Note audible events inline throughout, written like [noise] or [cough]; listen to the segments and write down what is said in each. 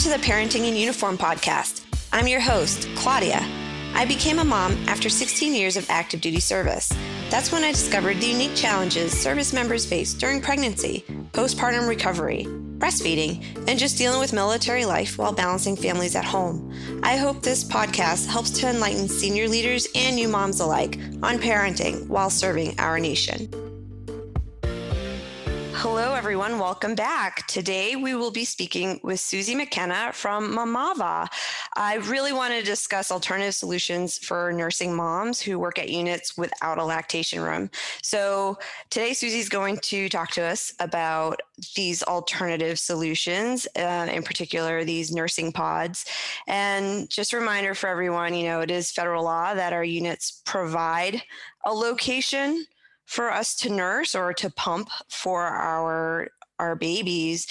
to the Parenting in Uniform podcast. I'm your host, Claudia. I became a mom after 16 years of active duty service. That's when I discovered the unique challenges service members face during pregnancy, postpartum recovery, breastfeeding, and just dealing with military life while balancing families at home. I hope this podcast helps to enlighten senior leaders and new moms alike on parenting while serving our nation. Hello, everyone. Welcome back. Today, we will be speaking with Suzie McKenna from Mamava. I really want to discuss alternative solutions for nursing moms who work at units without a lactation room. So, today, Suzie's going to talk to us about these alternative solutions, uh, in particular, these nursing pods. And just a reminder for everyone you know, it is federal law that our units provide a location for us to nurse or to pump for our our babies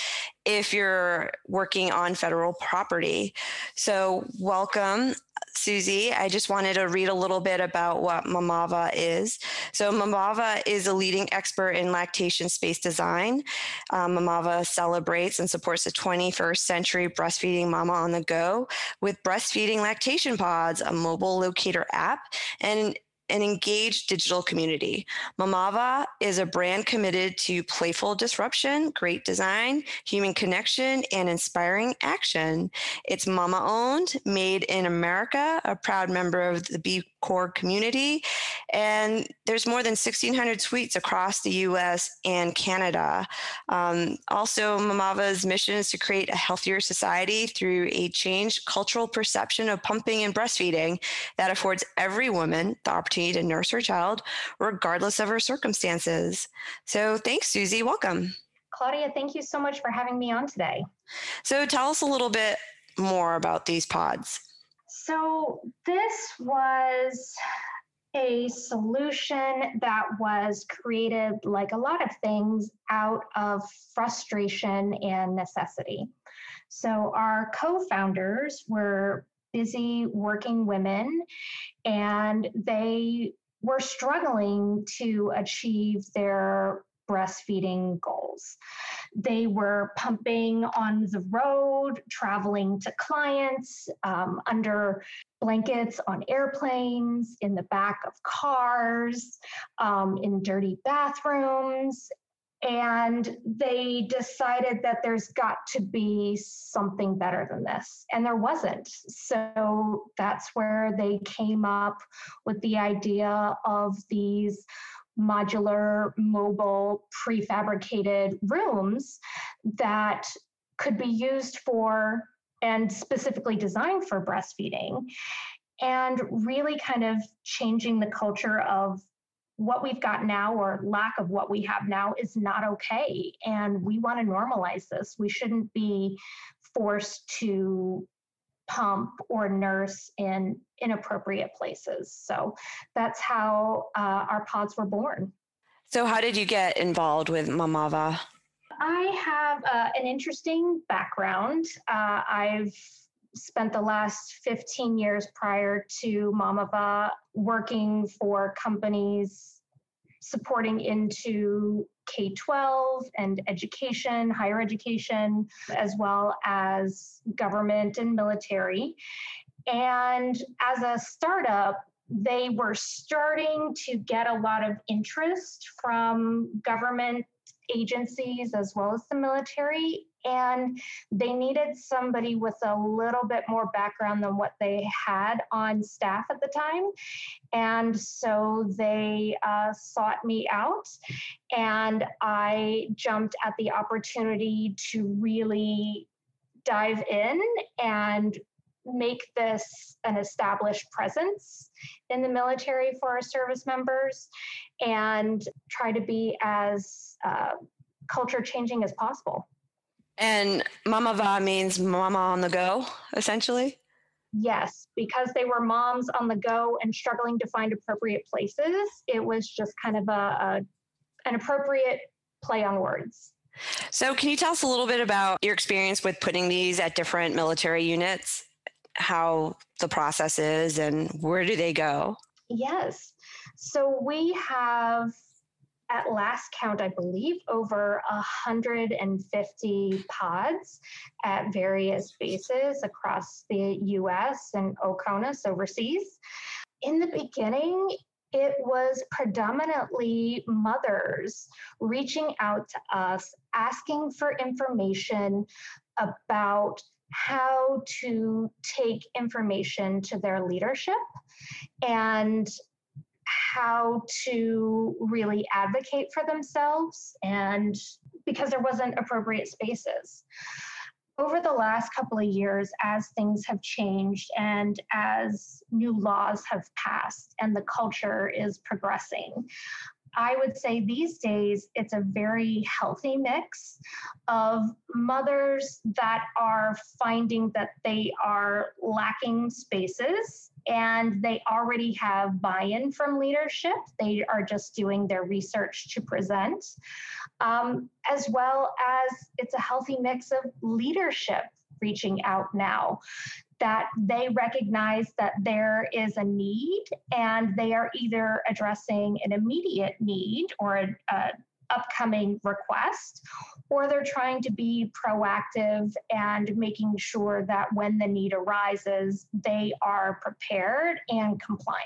if you're working on federal property. So, welcome, Suzie. I just wanted to read a little bit about what Mamava is. So, Mamava is a leading expert in lactation space design. Um, Mamava celebrates and supports the 21st century breastfeeding mama on the go with breastfeeding lactation pods, a mobile locator app, and an engaged digital community. Mamava is a brand committed to playful disruption, great design, human connection, and inspiring action. It's mama owned, made in America, a proud member of the B Corp community, and there's more than 1,600 suites across the US and Canada. Um, also, Mamava's mission is to create a healthier society through a changed cultural perception of pumping and breastfeeding that affords every woman the opportunity to nurse her child, regardless of her circumstances. So thanks, Suzie. Welcome. Claudia, thank you so much for having me on today. So tell us a little bit more about these pods. So this was a solution that was created, like a lot of things, out of frustration and necessity. So, our co founders were busy working women and they were struggling to achieve their breastfeeding goals. They were pumping on the road, traveling to clients, um, under blankets on airplanes, in the back of cars, um, in dirty bathrooms, and they decided that there's got to be something better than this and there wasn't so that's where they came up with the idea of these modular mobile prefabricated rooms that could be used for and specifically designed for breastfeeding and really kind of changing the culture of what we've got now or lack of what we have now is not okay. And we want to normalize this. We shouldn't be forced to pump or nurse in inappropriate places. So that's how uh, our pods were born. So, how did you get involved with Mamava? I have uh, an interesting background. Uh, I've spent the last 15 years prior to Mamava working for companies supporting into K 12 and education, higher education, as well as government and military. And as a startup, they were starting to get a lot of interest from government agencies as well as the military and they needed somebody with a little bit more background than what they had on staff at the time. And so they uh, sought me out, and I jumped at the opportunity to really dive in and make this an established presence in the military for our service members and try to be as uh, culture changing as possible. And Mama Va means mama on the go, essentially? Yes, because they were moms on the go and struggling to find appropriate places. It was just kind of a, a an appropriate play on words. So, can you tell us a little bit about your experience with putting these at different military units? How the process is and where do they go? Yes. So, we have at last count, I believe, over 150 pods at various bases across the US and OCONUS overseas. In the beginning, it was predominantly mothers reaching out to us asking for information about how to take information to their leadership and how to really advocate for themselves and because there wasn't appropriate spaces. Over the last couple of years, as things have changed and as new laws have passed and the culture is progressing, I would say these days it's a very healthy mix of mothers that are finding that they are lacking spaces and they already have buy in from leadership. They are just doing their research to present, um, as well as it's a healthy mix of leadership reaching out now that they recognize that there is a need and they are either addressing an immediate need or a, a upcoming request, or they're trying to be proactive and making sure that when the need arises, they are prepared and compliant.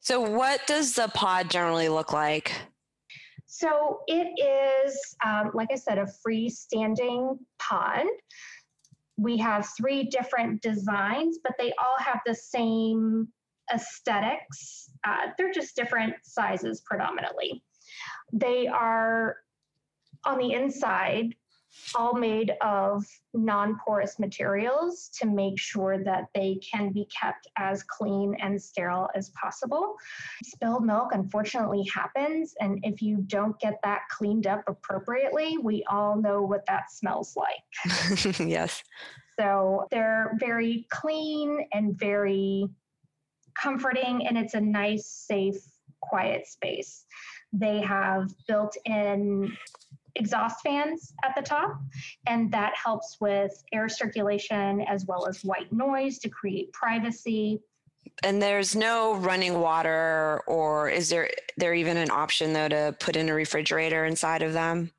So, what does the pod generally look like? So, it is, um, like I said, a freestanding pod. We have three different designs, but they all have the same aesthetics. Uh, they're just different sizes predominantly. They are on the inside all made of non porous materials to make sure that they can be kept as clean and sterile as possible. Spilled milk unfortunately happens, and if you don't get that cleaned up appropriately, we all know what that smells like. [laughs] yes. So they're very clean and very comforting, and it's a nice, safe, quiet space. They have built in exhaust fans at the top, and that helps with air circulation as well as white noise to create privacy. And there's no running water, or is there there even an option though to put in a refrigerator inside of them?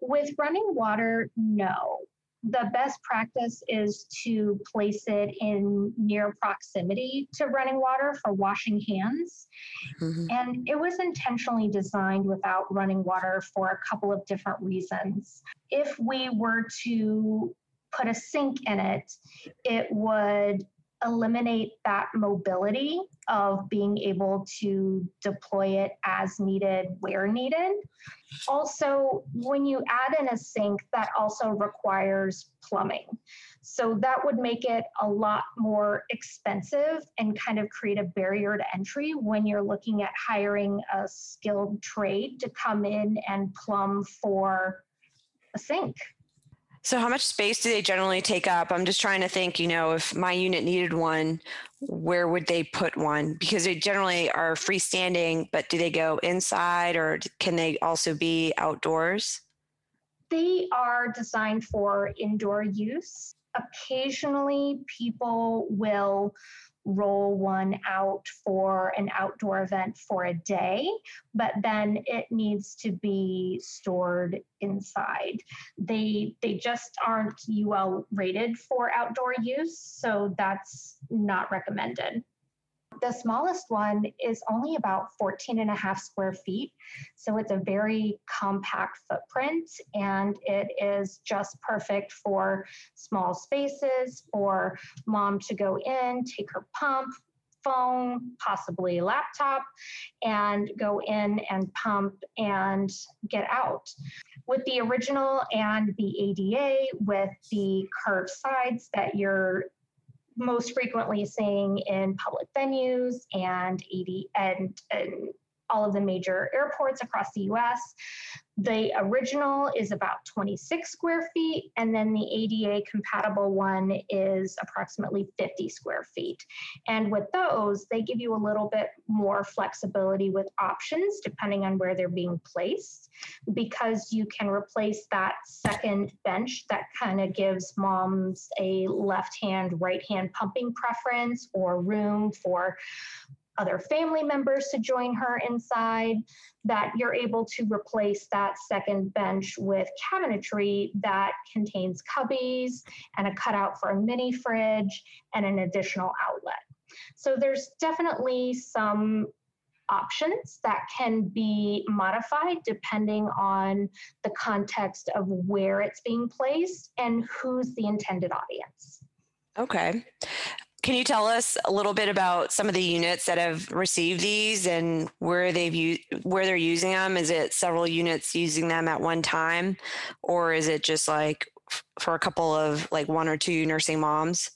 With running water, no the best practice is to place it in near proximity to running water for washing hands. Mm-hmm. And it was intentionally designed without running water for a couple of different reasons. If we were to put a sink in it, it would eliminate that mobility of being able to deploy it as needed, where needed. Also, when you add in a sink, that also requires plumbing. So that would make it a lot more expensive and kind of create a barrier to entry when you're looking at hiring a skilled trade to come in and plumb for a sink. So, how much space do they generally take up? I'm just trying to think, you know, if my unit needed one, where would they put one? Because they generally are freestanding, but do they go inside or can they also be outdoors? They are designed for indoor use. Occasionally, people will roll one out for an outdoor event for a day, but then it needs to be stored inside. They they just aren't UL rated for outdoor use, so that's not recommended. The smallest one is only about 14 and a half square feet. So it's a very compact footprint and it is just perfect for small spaces, for mom to go in, take her pump, phone, possibly laptop, and go in and pump and get out. With the original and the ADA, with the curved sides that you're most frequently seeing in public venues and ED and, and all of the major airports across the US. The original is about 26 square feet, and then the ADA compatible one is approximately 50 square feet. And with those, they give you a little bit more flexibility with options depending on where they're being placed, because you can replace that second bench that kind of gives moms a left hand, right hand pumping preference or room for other family members to join her inside, that you're able to replace that second bench with cabinetry that contains cubbies and a cutout for a mini fridge and an additional outlet. So there's definitely some options that can be modified depending on the context of where it's being placed and who's the intended audience. Okay. Can you tell us a little bit about some of the units that have received these and where they've used, where they're using them? Is it several units using them at one time, or is it just like for a couple of like one or two nursing moms?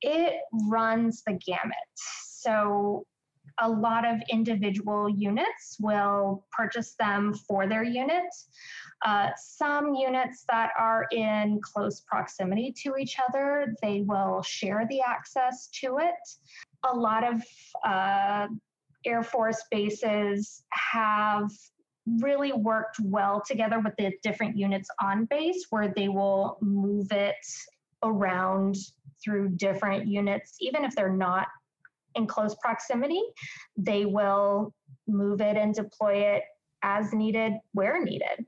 It runs the gamut. So a lot of individual units will purchase them for their unit. Uh, some units that are in close proximity to each other, they will share the access to it. A lot of uh, Air Force bases have really worked well together with the different units on base where they will move it around through different units, even if they're not in close proximity, they will move it and deploy it as needed, where needed.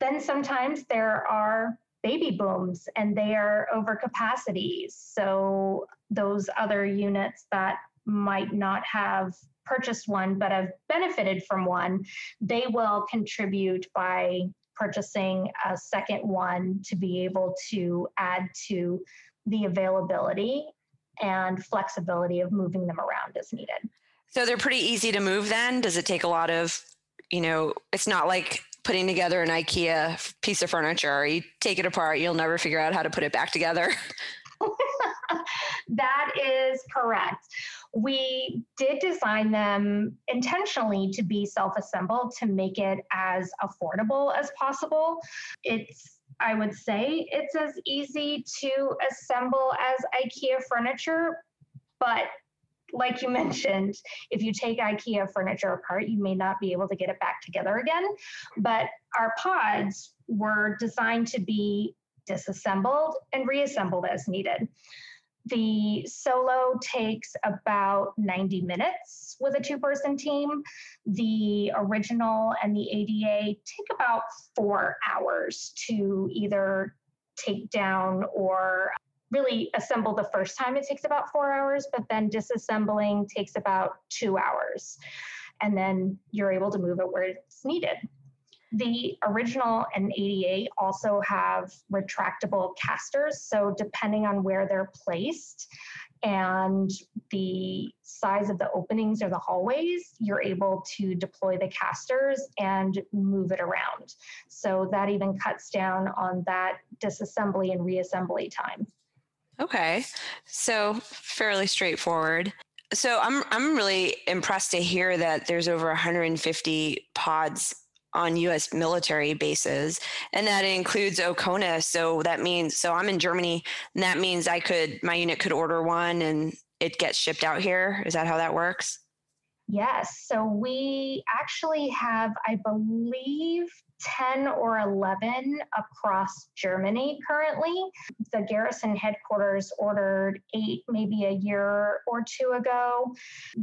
Then sometimes there are baby booms and they are over capacities. So those other units that might not have purchased one but have benefited from one, they will contribute by purchasing a second one to be able to add to the availability and flexibility of moving them around as needed. So they're pretty easy to move then? Does it take a lot of, you know, it's not like putting together an IKEA piece of furniture. You take it apart, you'll never figure out how to put it back together. [laughs] that is correct. We did design them intentionally to be self assembled to make it as affordable as possible. It's I would say it's as easy to assemble as IKEA furniture, but like you [laughs] mentioned, if you take IKEA furniture apart, you may not be able to get it back together again. But our pods were designed to be disassembled and reassembled as needed. The solo takes about 90 minutes with a two person team. The original and the ADA take about four hours to either take down or really assemble the first time. It takes about four hours but then disassembling takes about two hours. And then you're able to move it where it's needed the original and ADA also have retractable casters. So, depending on where they're placed and the size of the openings or the hallways, you're able to deploy the casters and move it around. So, that even cuts down on that disassembly and reassembly time. Okay. So, fairly straightforward. So I'm I'm really impressed to hear that there's over 150 pods on US military bases and that includes OCONUS so that means so I'm in Germany and that means I could my unit could order one and it gets shipped out here. Is that how that works? Yes. So we actually have I believe 10 or 11 across Germany currently. The garrison headquarters ordered eight maybe a year or two ago.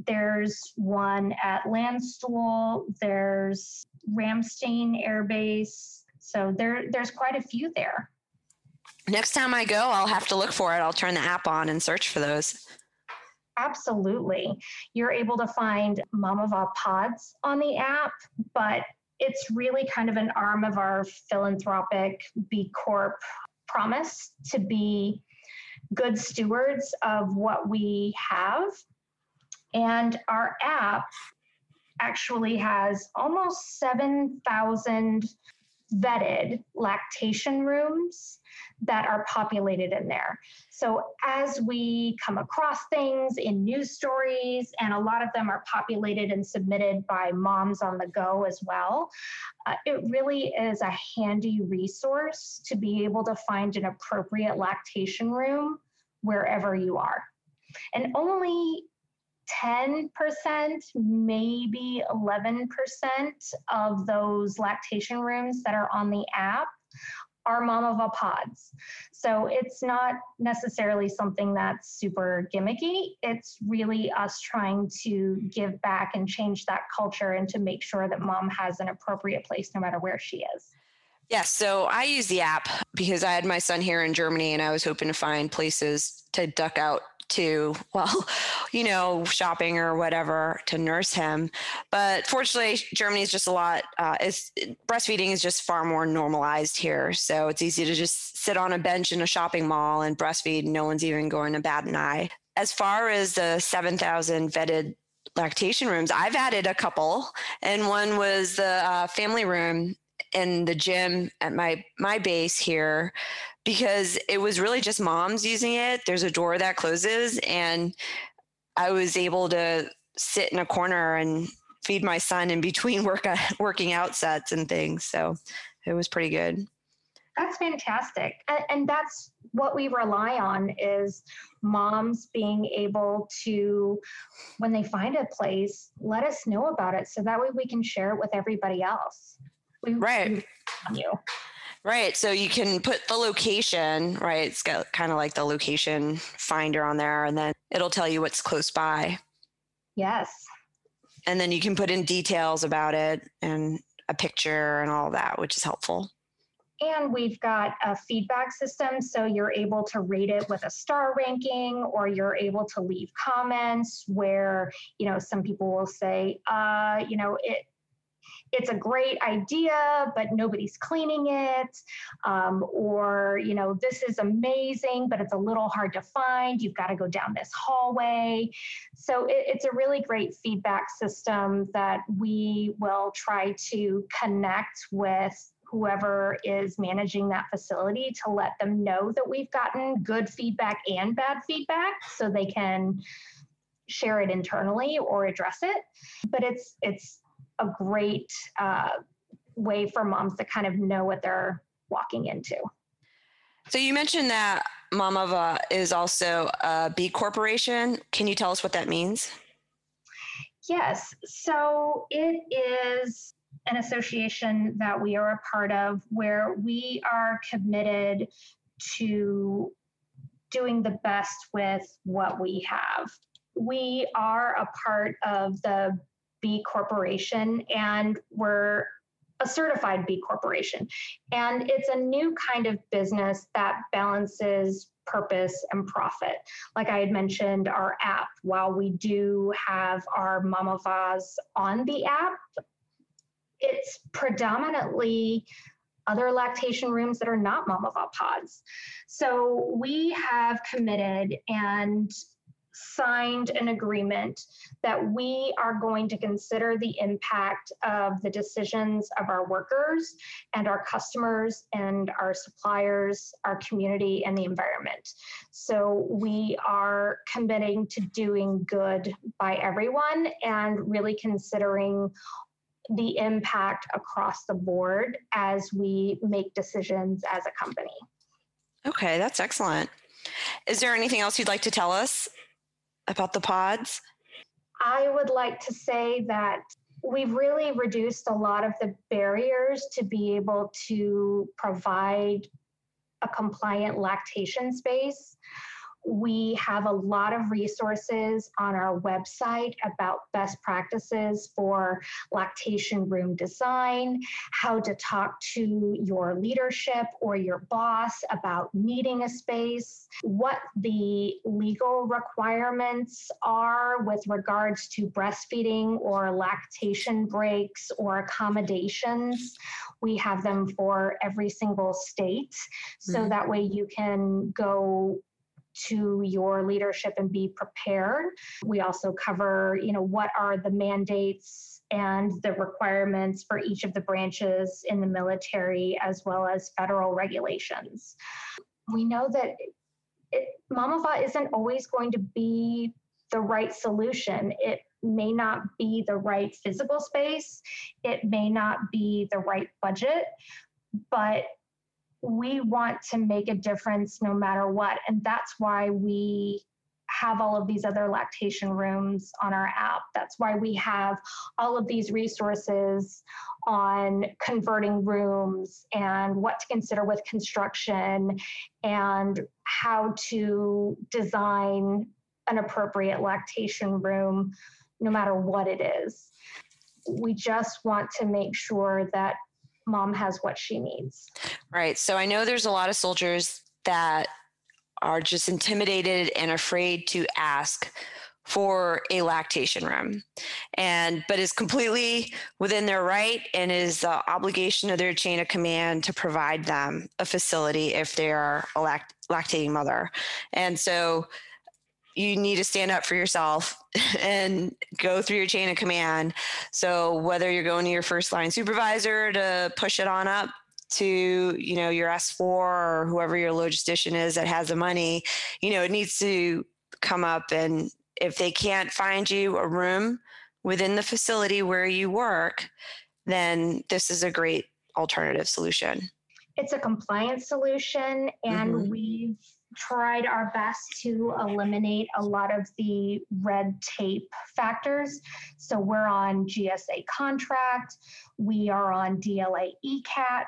There's one at Landstuhl, there's Ramstein Air Base. So there, there's quite a few there. Next time I go, I'll have to look for it. I'll turn the app on and search for those. Absolutely. You're able to find Mamava pods on the app, but it's really kind of an arm of our philanthropic B Corp promise to be good stewards of what we have. And our app actually has almost 7,000 vetted lactation rooms that are populated in there. So as we come across things in news stories, and a lot of them are populated and submitted by moms on the go as well, uh, it really is a handy resource to be able to find an appropriate lactation room wherever you are. And only 10%, maybe 11% of those lactation rooms that are on the app our Mamava pods. So it's not necessarily something that's super gimmicky. It's really us trying to give back and change that culture and to make sure that mom has an appropriate place no matter where she is. Yes. So I use the app because I had my son here in Germany and I was hoping to find places to duck out to, [laughs] well, you know, shopping or whatever to nurse him. But fortunately, Germany is just a lot, uh, is, breastfeeding is just far more normalized here. So it's easy to just sit on a bench in a shopping mall and breastfeed. No one's even going to bat an eye. As far as the 7,000 vetted lactation rooms, I've added a couple, and one was the uh, family room in the gym at my my base here because it was really just moms using it. There's a door that closes, and I was able to sit in a corner and feed my son in between [laughs] work working out sets and things. So it was pretty good. That's fantastic. And, and, that's what we rely on is moms being able to, when they find a place, let us know about it so that way we can share it with everybody else. We, right. We you. Right. So you can put the location, right? It's got kind of like the location finder on there, and then it'll tell you what's close by. Yes. And then you can put in details about it and a picture and all that, which is helpful. And we've got a feedback system. So you're able to rate it with a star ranking, or you're able to leave comments where, you know, some people will say, uh, you know, it, it's a great idea, but nobody's cleaning it. Um, or, you know, this is amazing, but it's a little hard to find. You've got to go down this hallway. So it, it's a really great feedback system that we will try to connect with whoever is managing that facility to let them know that we've gotten good feedback and bad feedback so they can share it internally or address it but it's it's a great uh, way for moms to kind of know what they're walking into. So you mentioned that Mamava is also a B corporation. Can you tell us what that means? Yes. So it is an association that we are a part of where we are committed to doing the best with what we have. We are a part of the B Corporation, and we're a certified B Corporation. And it's a new kind of business that balances purpose and profit. Like I had mentioned, our app, while we do have our Mamavas on the app, it's predominantly other lactation rooms that are not Mama Mamava pods. So we have committed and signed an agreement that we are going to consider the impact of the decisions of our workers and our customers and our suppliers, our community, and the environment. So we are committing to doing good by everyone and really considering the impact across the board as we make decisions as a company. Okay, that's excellent. Is there anything else you'd like to tell us about the pods? I would like to say that we've really reduced a lot of the barriers to be able to provide a compliant lactation space. We have a lot of resources on our website about best practices for lactation room design, how to talk to your leadership or your boss about needing a space, what the legal requirements are with regards to breastfeeding or lactation breaks or accommodations. We have them for every single state. So mm-hmm. that way you can go to your leadership and be prepared. We also cover, you know, what are the mandates and the requirements for each of the branches in the military as well as federal regulations. We know that Mamava isn't always going to be the right solution. It may not be the right physical space, it may not be the right budget, but we want to make a difference no matter what. And that's why we have all of these other lactation rooms on our app. That's why we have all of these resources on converting rooms and what to consider with construction and how to design an appropriate lactation room, no matter what it is. We just want to make sure that mom has what she needs. Right. So I know there's a lot of soldiers that are just intimidated and afraid to ask for a lactation room and but is completely within their right and is the obligation of their chain of command to provide them a facility if they are a lact- lactating mother and so you need to stand up for yourself [laughs] and go through your chain of command. So whether you're going to your first line supervisor to push it on up to you know your s4 or whoever your logistician is that has the money you know it needs to come up. And if they can't find you a room within the facility where you work then this is a great alternative solution. It's a compliance solution and mm-hmm. we've tried our best to eliminate a lot of the red tape factors. So we're on GSA contract, we are on DLA ECAT,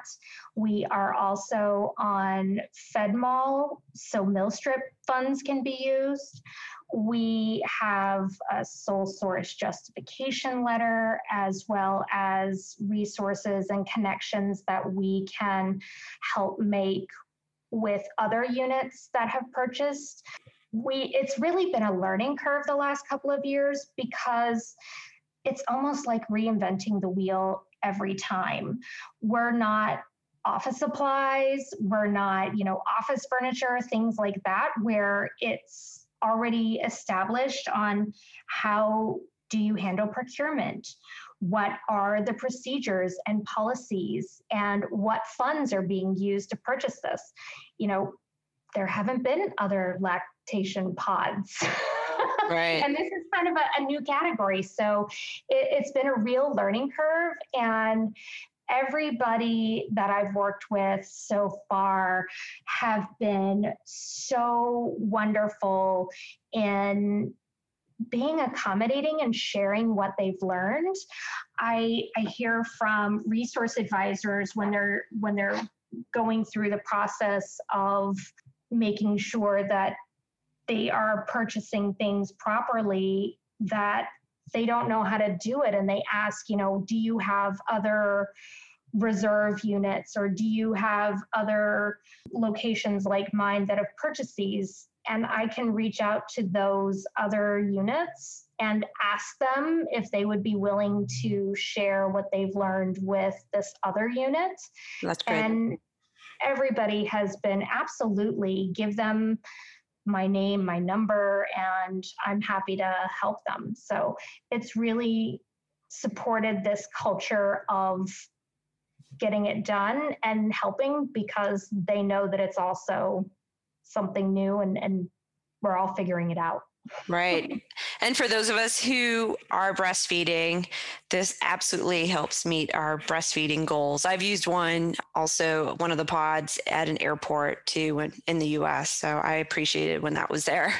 we are also on FedMall, so MILSTRIP funds can be used. We have a sole source justification letter as well as resources and connections that we can help make with other units that have purchased. We it's really been a learning curve the last couple of years because it's almost like reinventing the wheel every time. We're not office supplies, we're not, you know, office furniture, things like that where it's already established on how do you handle procurement? What are the procedures and policies and what funds are being used to purchase this. You know there haven't been other lactation pods. [laughs] Right. And this is kind of a, a new category. So it, it's been a real learning curve and everybody that I've worked with so far have been so wonderful in being accommodating and sharing what they've learned. I, I hear from resource advisors when they're when they're going through the process of making sure that they are purchasing things properly that they don't know how to do it and they ask you know do you have other reserve units or do you have other locations like mine that have purchased these and I can reach out to those other units and ask them if they would be willing to share what they've learned with this other unit. That's great. And everybody has been absolutely give them my name, my number, and I'm happy to help them. So it's really supported this culture of getting it done and helping because they know that it's also something new and, and we're all figuring it out. Right. And for those of us who are breastfeeding, this absolutely helps meet our breastfeeding goals. I've used one also, one of the pods at an airport too in, in the US. So I appreciated when that was there.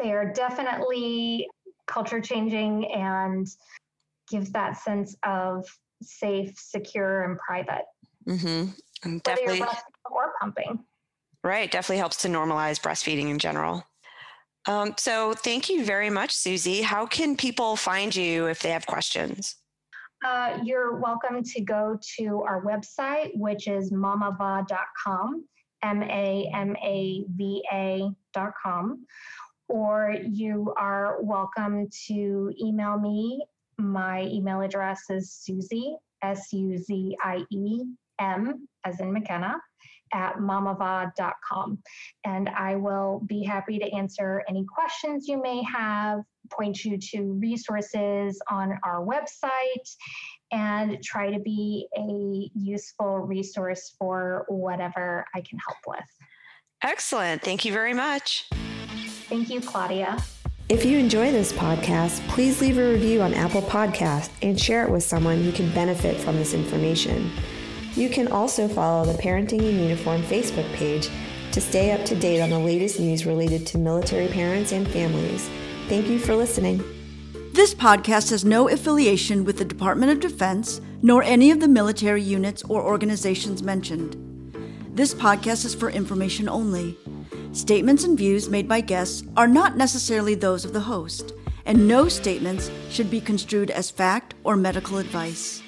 They are definitely culture changing and gives that sense of safe, secure, and private. Mm-hmm. Whether definitely. Or pumping. Right. Definitely helps to normalize breastfeeding in general. Um, so thank you very much, Suzie. How can people find you if they have questions? Uh, you're welcome to go to our website, which is mamava.com, M A M A V A.com, or you are welcome to email me. My email address is Suzie, S U Z I E M, as in McKenna, at mamava.com. And I will be happy to answer any questions you may have, point you to resources on our website, and try to be a useful resource for whatever I can help with. Excellent. Thank you very much. Thank you, Claudia. If you enjoy this podcast, please leave a review on Apple Podcast and share it with someone who can benefit from this information. You can also follow the Parenting in Uniform Facebook page to stay up to date on the latest news related to military parents and families. Thank you for listening. This podcast has no affiliation with the Department of Defense nor any of the military units or organizations mentioned. This podcast is for information only. Statements and views made by guests are not necessarily those of the host, and no statements should be construed as fact or medical advice.